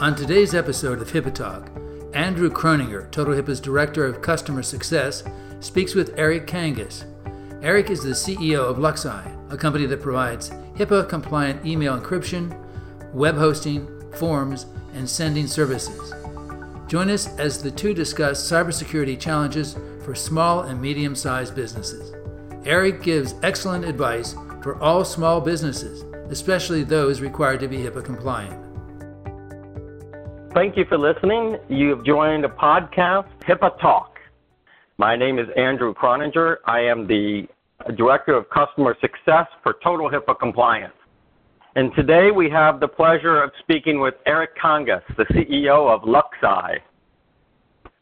On today's episode of HIPAA Talk, Andrew Croninger, Total HIPAA's Director of Customer Success, speaks with Eric Kangas. Eric is the CEO of LuxSci, a company that provides HIPAA compliant email encryption, web hosting, forms, and sending services. Join us as the two discuss cybersecurity challenges for small and medium sized businesses. Eric gives excellent advice for all small businesses, especially those required to be HIPAA compliant. Thank you for listening. You have joined a podcast, HIPAA Talk. My name is Andrew Croninger. I am the Director of Customer Success for Total HIPAA Compliance. And today we have the pleasure of speaking with Eric Kangas, the CEO of LuxSci.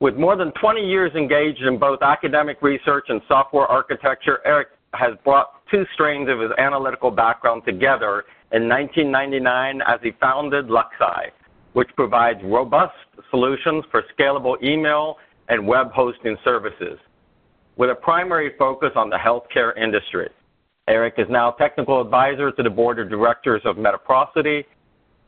With more than 20 years engaged in both academic research and software architecture, Eric has brought two strains of his analytical background together in 1999 as he founded LuxSci, which provides robust solutions for scalable email and web hosting services, with a primary focus on the healthcare industry. Eric is now technical advisor to the board of directors of Metaprosity.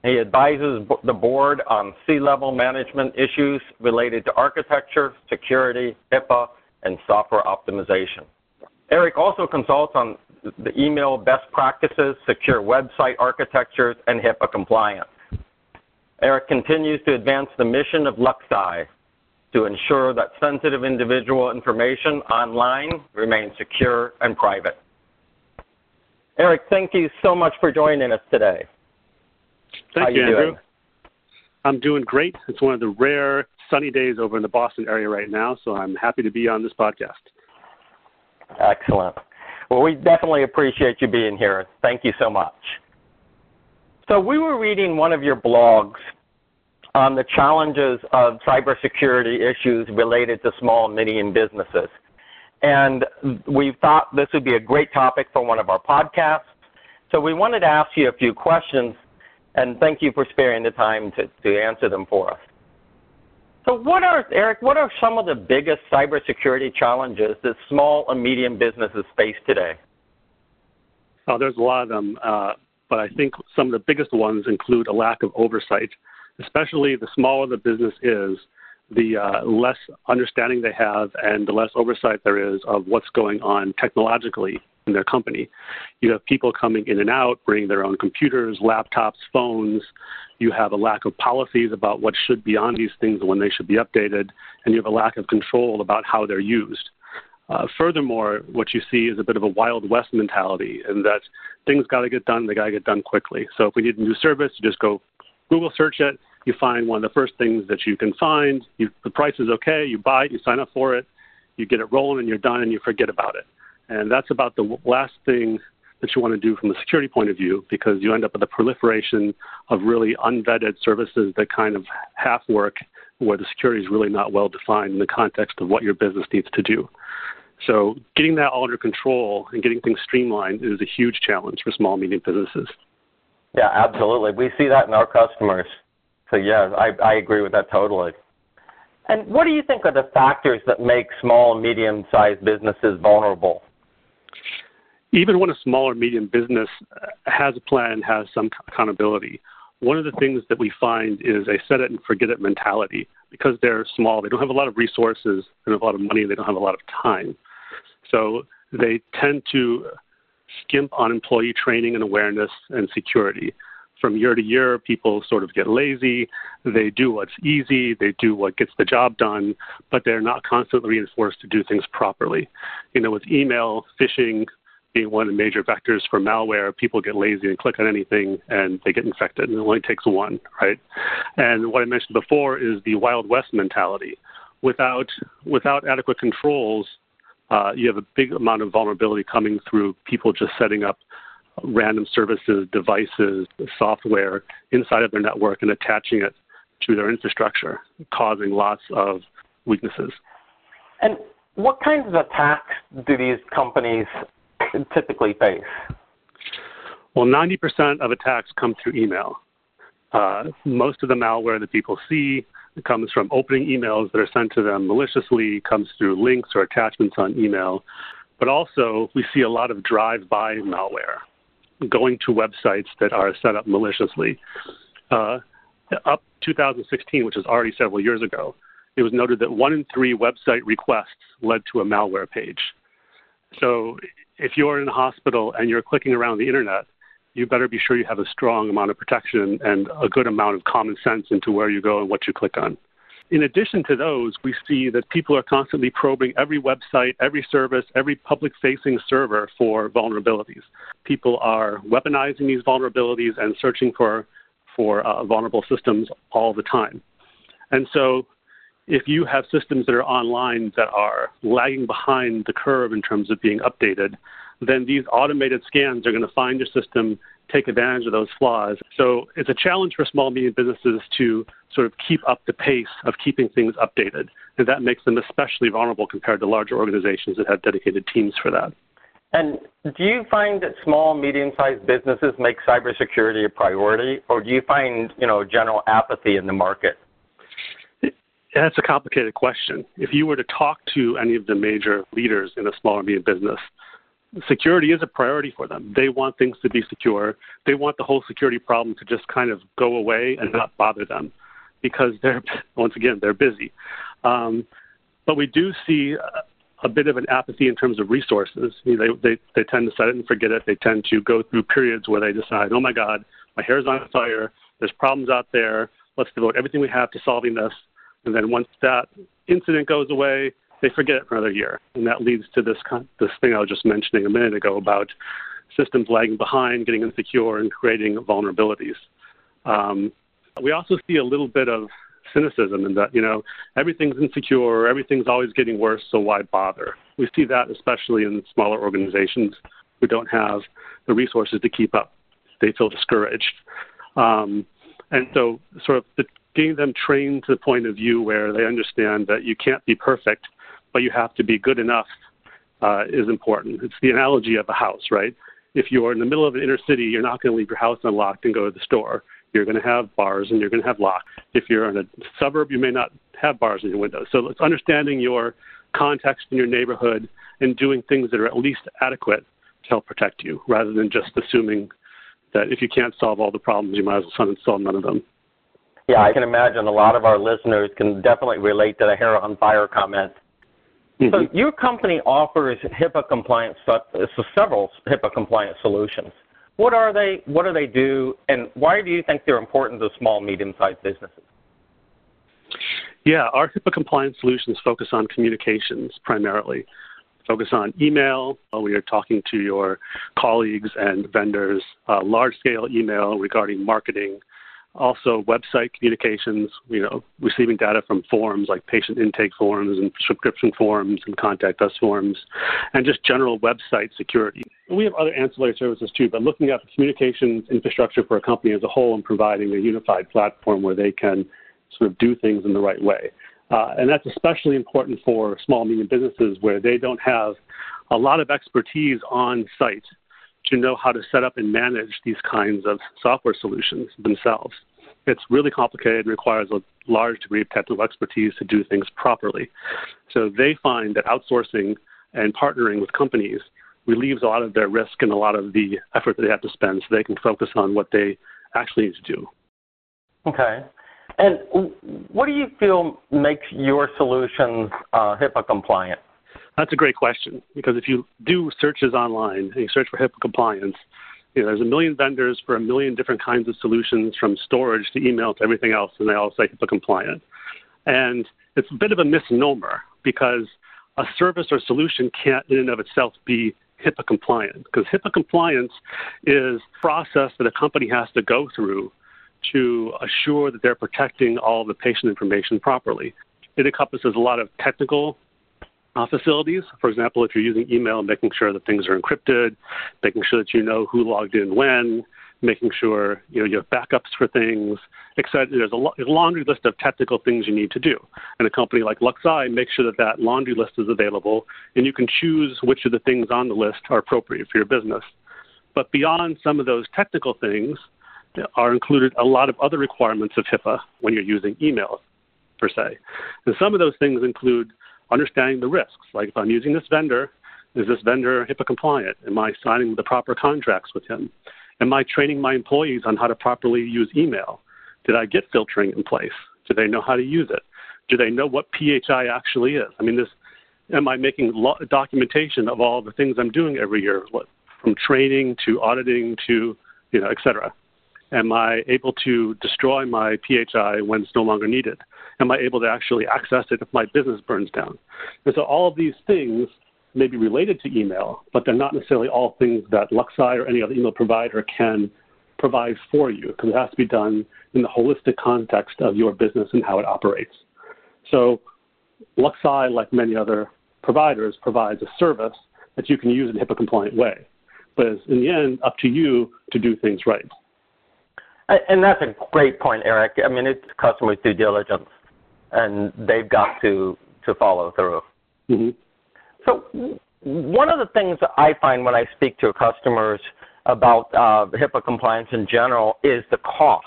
He advises the board on C-level management issues related to architecture, security, HIPAA, and software optimization. Eric also consults on the email best practices, secure website architectures, and HIPAA compliance. Eric continues to advance the mission of LuxSci to ensure that sensitive individual information online remains secure and private. Eric, thank you so much for joining us today. Thank How you, you Andrew. doing? I'm doing great. It's one of the rare sunny days over in the Boston area right now, so I'm happy to be on this podcast. Excellent. Well, we definitely appreciate you being here. Thank you so much. So we were reading one of your blogs on the challenges of cybersecurity issues related to small and medium businesses. And we thought this would be a great topic for one of our podcasts. So we wanted to ask you a few questions, and thank you for sparing the time to, to answer them for us. So what are, Eric, what are some of the biggest cybersecurity challenges that small and medium businesses face today? Oh, there's a lot of them. Uh, but I think some of the biggest ones include a lack of oversight, especially the smaller the business is, the uh, less understanding they have and the less oversight there is of what's going on technologically in their company. You have people coming in and out, bringing their own computers, laptops, phones. You have a lack of policies about what should be on these things and when they should be updated, and you have a lack of control about how they're used. Uh, furthermore, what you see is a bit of a Wild West mentality, in that things got to get done, they got to get done quickly. So if we need a new service, you just go Google search it, you find one of the first things that you can find, you, the price is okay, you buy it, you sign up for it, you get it rolling, and you're done, and you forget about it. And that's about the last thing that you want to do from a security point of view because you end up with a proliferation of really unvetted services that kind of half work where the security is really not well defined in the context of what your business needs to do. So getting that all under control and getting things streamlined is a huge challenge for small and medium businesses. Yeah, absolutely. We see that in our customers. So yeah, I, I agree with that totally. And what do you think are the factors that make small and medium sized businesses vulnerable? Even when a small or medium business has a plan, has some accountability, one of the things that we find is a set it and forget it mentality. Because they're small, they don't have a lot of resources, they have a lot of money, they don't have a lot of time. So they tend to skimp on employee training and awareness and security. From year to year, people sort of get lazy. They do what's easy, they do what gets the job done, but they're not constantly reinforced to do things properly. You know, with email, phishing being one of the major vectors for malware, people get lazy and click on anything and they get infected, and it only takes one, right? And what I mentioned before is the Wild West mentality. Without without adequate controls, uh, you have a big amount of vulnerability coming through people just setting up random services, devices, software inside of their network and attaching it to their infrastructure, causing lots of weaknesses. And what kinds of attacks do these companies typically face? Well, 90% of attacks come through email. Uh, most of the malware that people see comes from opening emails that are sent to them maliciously, comes through links or attachments on email. But also, we see a lot of drive by malware. Going to websites that are set up maliciously. Uh, up 2016, which is already several years ago, it was noted that one in three website requests led to a malware page. So if you're in a hospital and you're clicking around the internet, you better be sure you have a strong amount of protection and a good amount of common sense into where you go and what you click on. In addition to those, we see that people are constantly probing every website, every service, every public facing server for vulnerabilities. People are weaponizing these vulnerabilities and searching for, for uh, vulnerable systems all the time. And so, if you have systems that are online that are lagging behind the curve in terms of being updated, then these automated scans are going to find your system, take advantage of those flaws. So it's a challenge for small medium businesses to sort of keep up the pace of keeping things updated. And that makes them especially vulnerable compared to larger organizations that have dedicated teams for that. And do you find that small, medium-sized businesses make cybersecurity a priority, or do you find, you know, general apathy in the market? That's a complicated question. If you were to talk to any of the major leaders in a small or medium business, security is a priority for them. They want things to be secure. They want the whole security problem to just kind of go away and not bother them because they're, once again, they're busy. Um, but we do see a, a, bit of an apathy in terms of resources. You know, they, they, they tend to set it and forget it. They tend to go through periods where they decide, oh my God, my hair's on fire. There's problems out there. Let's devote everything we have to solving this. And then once that incident goes away, they forget it for another year, and that leads to this this thing I was just mentioning a minute ago about systems lagging behind, getting insecure, and creating vulnerabilities. Um, we also see a little bit of cynicism in that you know everything's insecure, everything's always getting worse, so why bother? We see that especially in smaller organizations who don't have the resources to keep up. They feel discouraged. Um, and so, sort of the, getting them trained to the point of view where they understand that you can't be perfect, but you have to be good enough uh, is important. It's the analogy of a house, right? If you're in the middle of an inner city, you're not going to leave your house unlocked and go to the store. You're going to have bars and you're going to have locks. If you're in a suburb, you may not have bars in your windows. So it's understanding your context in your neighborhood and doing things that are at least adequate to help protect you, rather than just assuming that if you can't solve all the problems, you might as well solve none of them. Yeah, I can imagine a lot of our listeners can definitely relate to the hair on fire comment. Mm-hmm. So your company offers HIPAA compliant so several HIPAA compliant solutions. What are they? What do they do? And why do you think they're important to small, medium-sized businesses? Yeah, our HIPAA compliant solutions focus on communications primarily. Focus on email. We are talking to your colleagues and vendors, uh, large scale email regarding marketing, also website communications, you know, receiving data from forms like patient intake forms and subscription forms and contact us forms, and just general website security. We have other ancillary services too, but looking at the communications infrastructure for a company as a whole and providing a unified platform where they can sort of do things in the right way. Uh, and that's especially important for small and medium businesses where they don't have a lot of expertise on site to know how to set up and manage these kinds of software solutions themselves. It's really complicated and requires a large degree of technical expertise to do things properly. So they find that outsourcing and partnering with companies relieves a lot of their risk and a lot of the effort that they have to spend so they can focus on what they actually need to do. Okay. And what do you feel makes your solutions uh, HIPAA compliant? That's a great question because if you do searches online and you search for HIPAA compliance, you know, there's a million vendors for a million different kinds of solutions from storage to email to everything else, and they all say HIPAA compliant. And it's a bit of a misnomer because a service or solution can't in and of itself be HIPAA compliant because HIPAA compliance is a process that a company has to go through to assure that they're protecting all the patient information properly. It encompasses a lot of technical uh, facilities. For example, if you're using email, making sure that things are encrypted, making sure that you know who logged in when, making sure you know you have backups for things, etc. There's a, lo- a laundry list of technical things you need to do, and a company like LuxSci makes sure that that laundry list is available, and you can choose which of the things on the list are appropriate for your business. But beyond some of those technical things, are included a lot of other requirements of HIPAA when you're using email, per se. And some of those things include understanding the risks. Like if I'm using this vendor, Is this vendor HIPAA compliant? Am I signing the proper contracts with him? Am I training my employees on how to properly use email? Did I get filtering in place? Do they know how to use it? Do they know what PHI actually is? I mean, this am I making lo- documentation of all the things I'm doing every year, what, from training to auditing to you know, et cetera? Am I able to destroy my PHI when it's no longer needed? Am I able to actually access it if my business burns down? And so all of these things may be related to email, but they're not necessarily all things that LuxSci or any other email provider can provide for you because it has to be done in the holistic context of your business and how it operates. So LuxSci, like many other providers, provides a service that you can use in a HIPAA compliant way. But it's in the end up to you to do things right. And that's a great point, Eric. I mean, it's customer due diligence, and they've got to to follow through. Mm-hmm. So, one of the things that I find when I speak to customers about uh, HIPAA compliance in general is the cost.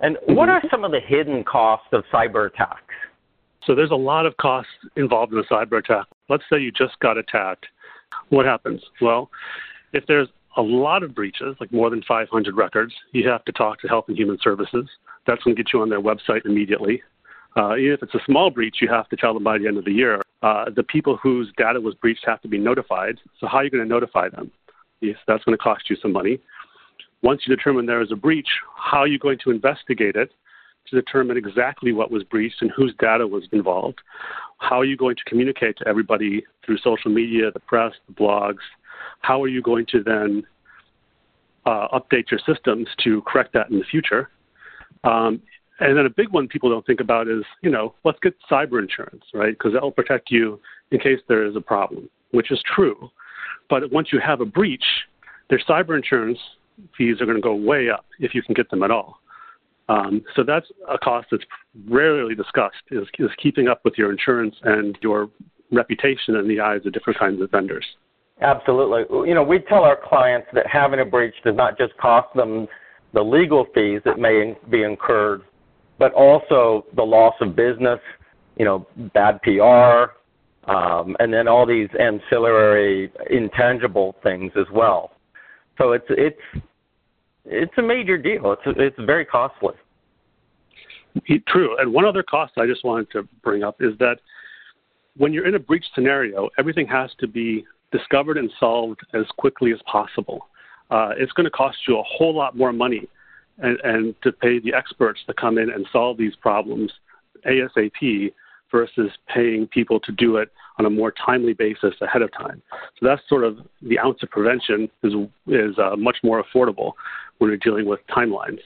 And what mm-hmm. are some of the hidden costs of cyber attacks? So there's a lot of costs involved in a cyber attack. Let's say you just got attacked. What happens? Well, if there's a lot of breaches, like more than 500 records, you have to talk to Health and Human Services. That's going to get you on their website immediately. Uh, even if it's a small breach, you have to tell them by the end of the year. Uh, the people whose data was breached have to be notified. So how are you going to notify them? Yes, that's going to cost you some money. Once you determine there is a breach, how are you going to investigate it to determine exactly what was breached and whose data was involved? How are you going to communicate to everybody through social media, the press, the blogs, how are you going to then uh, update your systems to correct that in the future? Um, and then a big one people don't think about is, you know, let's get cyber insurance, right? Because that will protect you in case there is a problem, which is true. But once you have a breach, their cyber insurance fees are going to go way up if you can get them at all. Um, so that's a cost that's rarely discussed is, is keeping up with your insurance and your reputation in the eyes of different kinds of vendors. Absolutely. You know, we tell our clients that having a breach does not just cost them the legal fees that may be incurred, but also the loss of business, you know, bad PR, um, and then all these ancillary intangible things as well. So it's it's it's a major deal. It's it's very costly. True. And one other cost I just wanted to bring up is that when you're in a breach scenario, everything has to be discovered and solved as quickly as possible. Uh, it's going to cost you a whole lot more money and, and to pay the experts to come in and solve these problems ASAP versus paying people to do it on a more timely basis ahead of time. So that's sort of the ounce of prevention is is uh, much more affordable when you're dealing with timelines.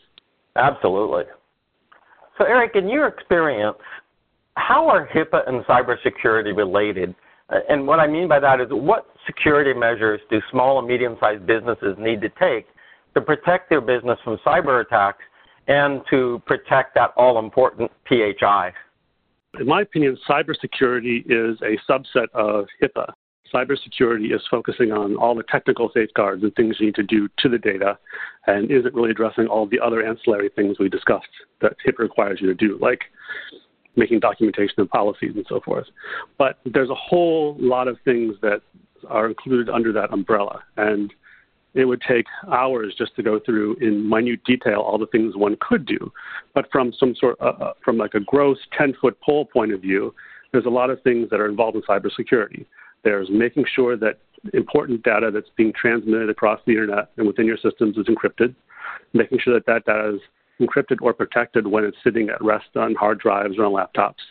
Absolutely. So Eric, in your experience, how are HIPAA and cybersecurity related? And what I mean by that is what security measures do small and medium sized businesses need to take to protect their business from cyber attacks and to protect that all important PHI? In my opinion, cybersecurity is a subset of HIPAA. Cybersecurity is focusing on all the technical safeguards and things you need to do to the data and isn't really addressing all the other ancillary things we discussed that HIPAA requires you to do, like making documentation of policies and so forth. But there's a whole lot of things that are included under that umbrella. And it would take hours just to go through in minute detail all the things one could do. But from some sort, uh, uh from like a gross 10 foot pole point of view, there's a lot of things that are involved in cybersecurity. There's making sure that important data that's being transmitted across the internet and within your systems is encrypted, making sure that that data is encrypted or protected when it's sitting at rest on hard drives or on laptops,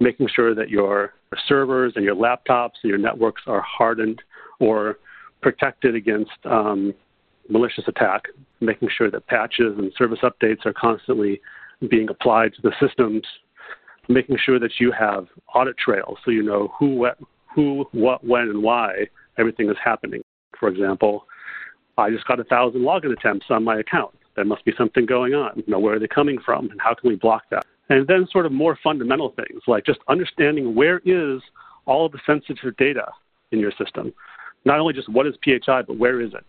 making sure that your servers and your laptops and your networks are hardened or protected against um, malicious attack, making sure that patches and service updates are constantly being applied to the systems, making sure that you have audit trails so you know who, what, who, what, when, and why everything is happening. For example, I just got a thousand login attempts on my account. There must be something going on. You know, where are they coming from, and how can we block that? And then sort of more fundamental things like just understanding where is all the sensitive data in your system. Not only just what is PHI, but where is it?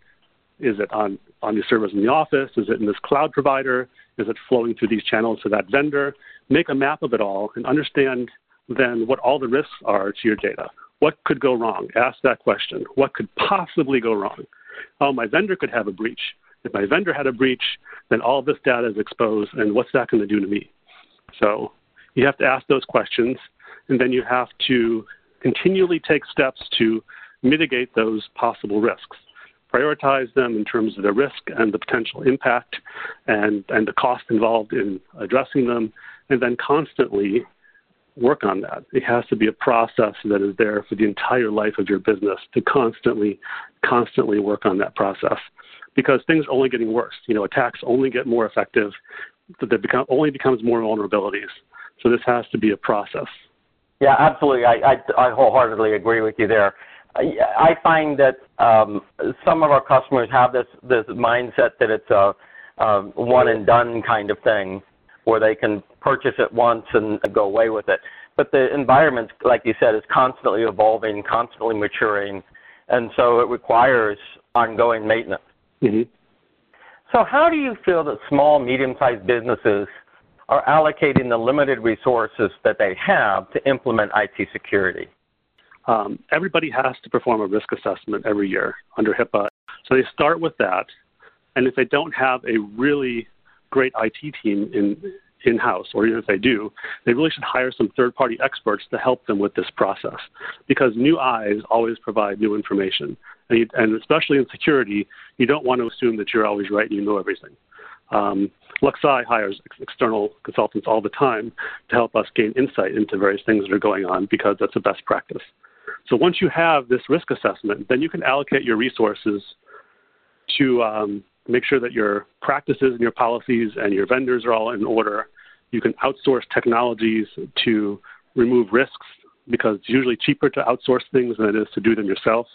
Is it on, on your servers in the office? Is it in this cloud provider? Is it flowing through these channels to that vendor? Make a map of it all and understand then what all the risks are to your data. What could go wrong? Ask that question. What could possibly go wrong? Oh, my vendor could have a breach. If my vendor had a breach, then all this data is exposed, and what's that going to do to me? So you have to ask those questions, and then you have to continually take steps to mitigate those possible risks. Prioritize them in terms of the risk and the potential impact and, and the cost involved in addressing them, and then constantly work on that. It has to be a process that is there for the entire life of your business to constantly, constantly work on that process because things are only getting worse. You know, attacks only get more effective. There become, only becomes more vulnerabilities. So this has to be a process. Yeah, absolutely. I, I, I wholeheartedly agree with you there. I, find that um, some of our customers have this this mindset that it's a, a one and done kind of thing, where they can purchase it once and go away with it. But the environment, like you said, is constantly evolving, constantly maturing, and so it requires ongoing maintenance. Mm-hmm. So, how do you feel that small, medium sized businesses are allocating the limited resources that they have to implement IT security? Um, everybody has to perform a risk assessment every year under HIPAA. So they start with that. And if they don't have a really great IT team in in house, or even if they do, they really should hire some third party experts to help them with this process because new eyes always provide new information. And, you, and especially in security, you don't want to assume that you're always right and you know everything. Um, LuxSci hires ex- external consultants all the time to help us gain insight into various things that are going on because that's a best practice. So once you have this risk assessment, then you can allocate your resources to um, make sure that your practices and your policies and your vendors are all in order. You can outsource technologies to remove risks because it's usually cheaper to outsource things than it is to do them yourself.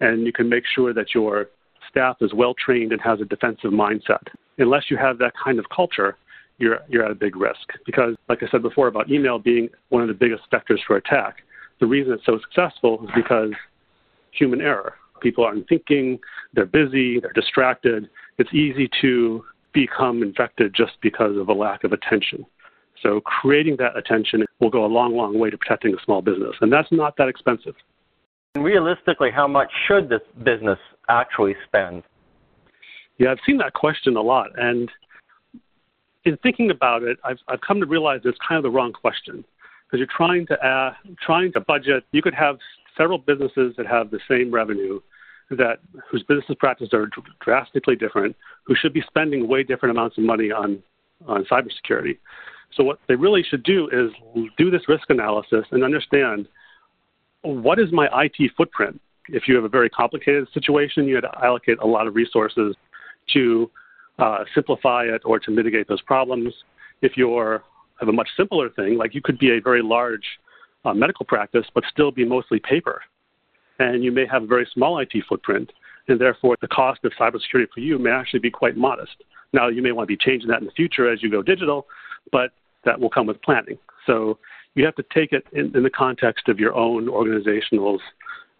And you can make sure that your staff is well trained and has a defensive mindset. Unless you have that kind of culture, you're, you're at a big risk. Because, like I said before, about email being one of the biggest vectors for attack, the reason it's so successful is because human error. People aren't thinking, they're busy, they're distracted. It's easy to become infected just because of a lack of attention. So creating that attention will go a long, long way to protecting a small business. And that's not that expensive. Realistically, how much should this business actually spend? Yeah, I've seen that question a lot. And in thinking about it, I've, I've come to realize it's kind of the wrong question because you're trying to uh, trying to budget. You could have several businesses that have the same revenue, that whose business practices are drastically different, who should be spending way different amounts of money on on cybersecurity. So what they really should do is do this risk analysis and understand what is my IT footprint. If you have a very complicated situation, you had to allocate a lot of resources to uh, simplify it or to mitigate those problems. If you're have a much simpler thing, like you could be a very large uh, medical practice, but still be mostly paper, and you may have a very small IT footprint, and therefore the cost of cybersecurity for you may actually be quite modest. Now you may want to be changing that in the future as you go digital, but that will come with planning. So you have to take it in, in the context of your own organizational's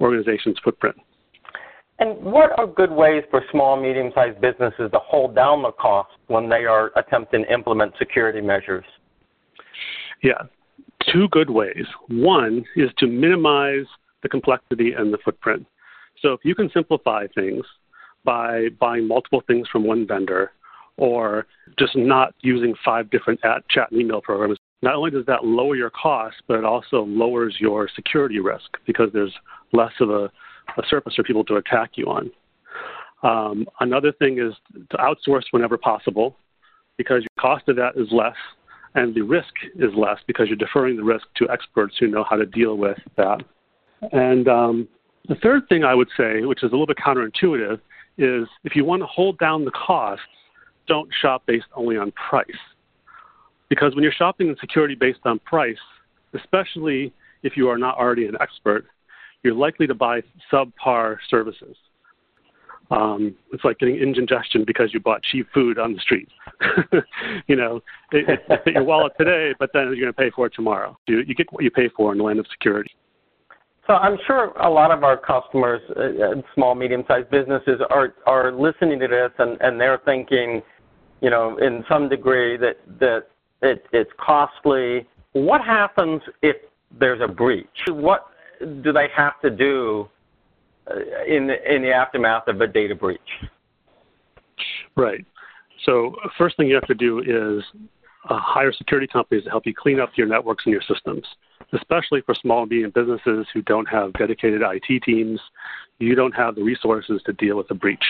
organization's footprint. And what are good ways for small, medium-sized businesses to hold down the cost when they are attempting to implement security measures? Yeah, two good ways. One is to minimize the complexity and the footprint. So if you can simplify things by buying multiple things from one vendor or just not using five different chat and email programs, not only does that lower your cost, but it also lowers your security risk because there's less of a, a surface for people to attack you on. Um, another thing is to outsource whenever possible because your cost of that is less and the risk is less because you're deferring the risk to experts who know how to deal with that. And um, the third thing I would say, which is a little bit counterintuitive, is if you want to hold down the costs, don't shop based only on price. Because when you're shopping in security based on price, especially if you are not already an expert, you're likely to buy subpar services. Um, it's like getting indigestion because you bought cheap food on the street. you know, it, it, your wallet today, but then you're going to pay for it tomorrow. You, you get what you pay for in the land of security. So I'm sure a lot of our customers, uh, small, medium-sized businesses, are are listening to this and, and they're thinking, you know, in some degree that that it, it's costly. What happens if there's a breach? What do they have to do uh, in the, in the aftermath of a data breach? Right. So first thing you have to do is uh, hire security companies to help you clean up your networks and your systems, especially for small and medium businesses who don't have dedicated IT teams. You don't have the resources to deal with a breach.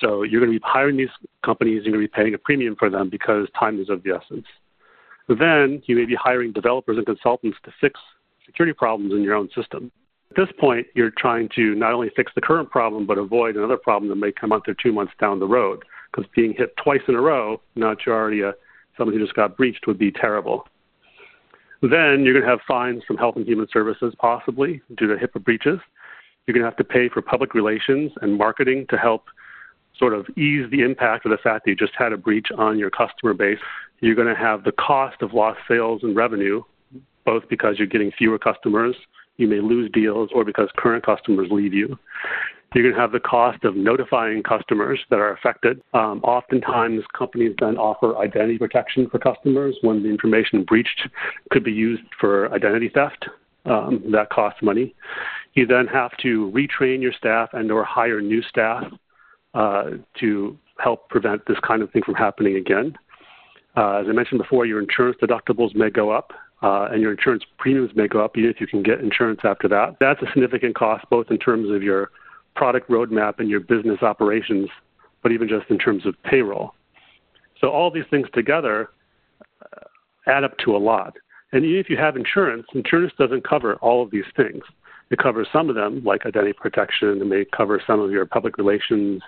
So you're going to be hiring these companies, you're going to be paying a premium for them because time is of the essence. Then you may be hiring developers and consultants to fix security problems in your own system. At this point, you're trying to not only fix the current problem, but avoid another problem that may come a month or two months down the road. Because being hit twice in a row, now that you're already a, someone who just got breached, would be terrible. Then you're going to have fines from Health and Human Services, possibly due to HIPAA breaches. You're going to have to pay for public relations and marketing to help sort of ease the impact of the fact that you just had a breach on your customer base. You're going to have the cost of lost sales and revenue, both because you're getting fewer customers, you may lose deals, or because current customers leave you. You're going to have the cost of notifying customers that are affected. Um, oftentimes, companies then offer identity protection for customers when the information breached could be used for identity theft. Um, that costs money. You then have to retrain your staff and/or hire new staff uh, to help prevent this kind of thing from happening again. Uh, as I mentioned before, your insurance deductibles may go up. Uh, and your insurance premiums may go up even if you can get insurance after that. That's a significant cost, both in terms of your product roadmap and your business operations, but even just in terms of payroll. So all these things together uh, add up to a lot. And even if you have insurance, insurance doesn't cover all of these things. It covers some of them, like identity protection. It may cover some of your public relations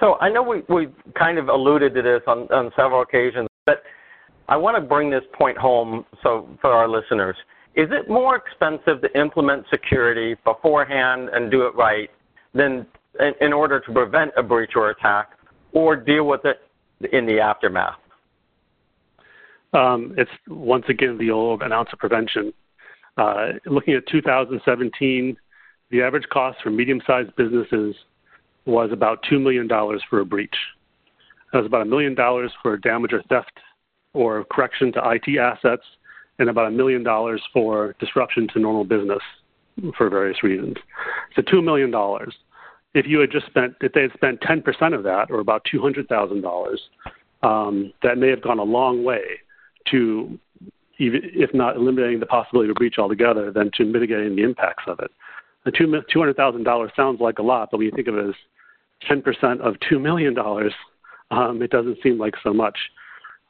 so I know we, we kind of alluded to this on, on several occasions, but I want to bring this point home so for our listeners. Is it more expensive to implement security beforehand and do it right than in, in order to prevent a breach or attack or deal with it in the aftermath? Um, it's once again the old an ounce of prevention. Uh, looking at 2017, the average cost for medium sized businesses was about $2 million for a breach. That was about a million dollars for damage or theft or correction to IT assets, and about a million dollars for disruption to normal business for various reasons. So $2 million. If you had just spent, if they had spent 10% of that, or about $200,000, um, that may have gone a long way to, even, if not eliminating the possibility of breach altogether, then to mitigating the impacts of it. The $200,000 sounds like a lot, but when you think of it as 10% of $2 million, um, it doesn't seem like so much.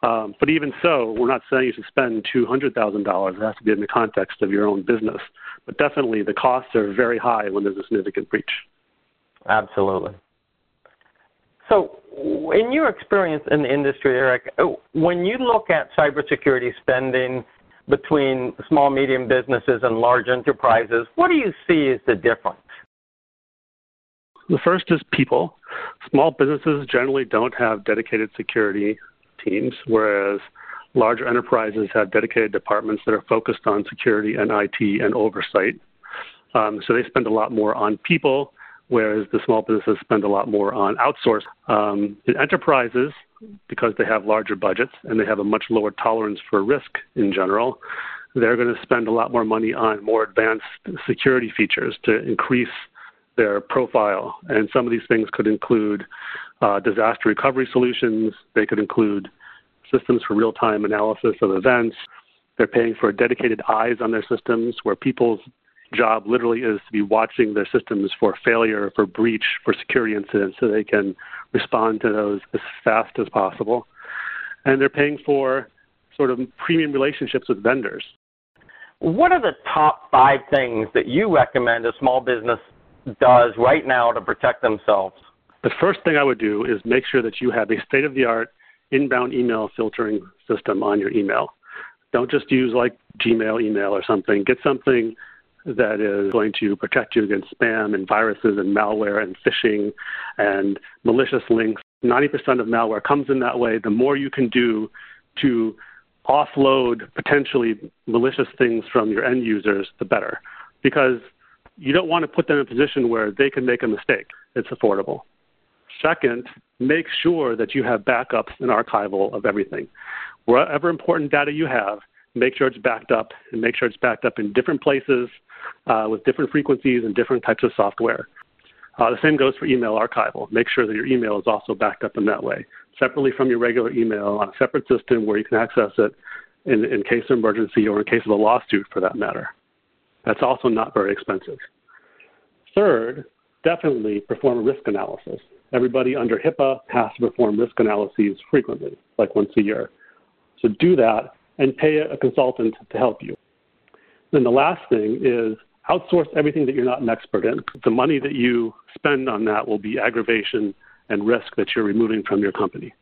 Um, but even so, we're not saying you should spend $200,000. It has to be in the context of your own business. But definitely the costs are very high when there's a significant breach. Absolutely. So, in your experience in the industry, Eric, when you look at cybersecurity spending between small, medium businesses and large enterprises, what do you see as the difference? The first is people. Small businesses generally don't have dedicated security teams, whereas larger enterprises have dedicated departments that are focused on security and IT and oversight. Um, so they spend a lot more on people, whereas the small businesses spend a lot more on outsource. Um, in enterprises, because they have larger budgets and they have a much lower tolerance for risk in general, they're going to spend a lot more money on more advanced security features to increase their profile. And some of these things could include Uh, disaster recovery solutions, they could include systems for real time analysis of events. They're paying for dedicated eyes on their systems where people's job literally is to be watching their systems for failure, for breach, for security incidents so they can respond to those as fast as possible. And they're paying for sort of premium relationships with vendors. What are the top five things that you recommend a small business does right now to protect themselves? The first thing I would do is make sure that you have a state of the art inbound email filtering system on your email. Don't just use like Gmail email or something. Get something that is going to protect you against spam and viruses and malware and phishing and malicious links. 90% of malware comes in that way. The more you can do to offload potentially malicious things from your end users, the better. Because you don't want to put them in a position where they can make a mistake. It's affordable. Second, make sure that you have backups and archival of everything. Whatever important data you have, make sure it's backed up, and make sure it's backed up in different places uh, with different frequencies and different types of software. Uh, the same goes for email archival. Make sure that your email is also backed up in that way, separately from your regular email on a separate system where you can access it in, in case of emergency or in case of a lawsuit for that matter. That's also not very expensive. Third, definitely perform a risk analysis. Everybody under HIPAA has to perform risk analyses frequently, like once a year. So do that and pay a consultant to help you. Then the last thing is outsource everything that you're not an expert in. The money that you spend on that will be aggravation and risk that you're removing from your company.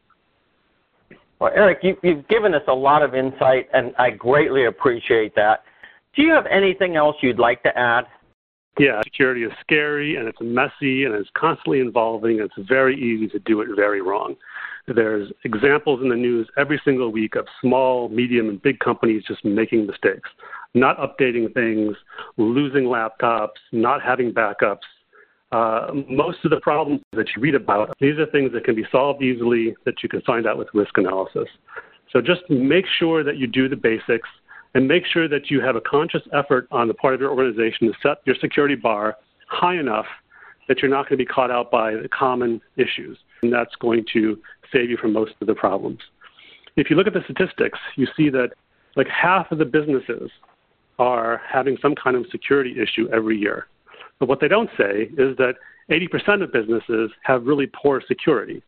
Well, Eric, you, you've given us a lot of insight, and I greatly appreciate that. Do you have anything else you'd like to add? Yeah, security is scary and it's messy and it's constantly evolving. It's very easy to do it very wrong. There's examples in the news every single week of small, medium, and big companies just making mistakes, not updating things, losing laptops, not having backups. Uh, most of the problems that you read about, these are things that can be solved easily that you can find out with risk analysis. So just make sure that you do the basics and make sure that you have a conscious effort on the part of your organization to set your security bar high enough that you're not going to be caught out by the common issues. And that's going to save you from most of the problems. If you look at the statistics, you see that like half of the businesses are having some kind of security issue every year. But what they don't say is that 80% of businesses have really poor security.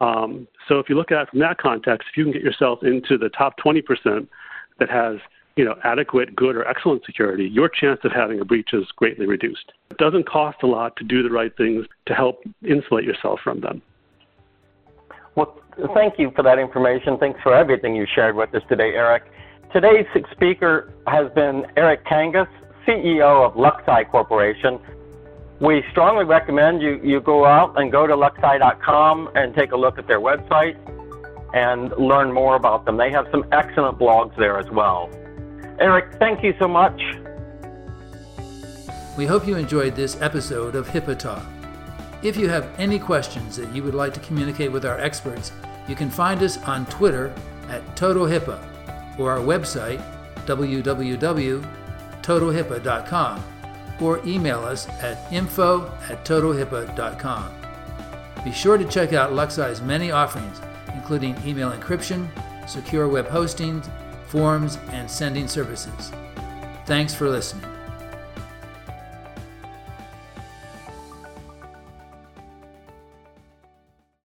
Um, so if you look at it from that context, if you can get yourself into the top 20% that has you know, adequate, good, or excellent security, your chance of having a breach is greatly reduced. It doesn't cost a lot to do the right things to help insulate yourself from them. Well, thank you for that information. Thanks for everything you shared with us today, Eric. Today's speaker has been Eric Kangas, CEO of LuxSci Corporation. We strongly recommend you, you go out and go to luxsci.com and take a look at their website and learn more about them. They have some excellent blogs there as well. Eric, thank you so much. We hope you enjoyed this episode of HIPAA Talk. If you have any questions that you would like to communicate with our experts, you can find us on Twitter at TotalHIPAA or our website www.totalhipaa.com or email us at info at totalhipaa.com. Be sure to check out LuxSci's many offerings, including email encryption, secure web hosting, forms, and sending services. Thanks for listening.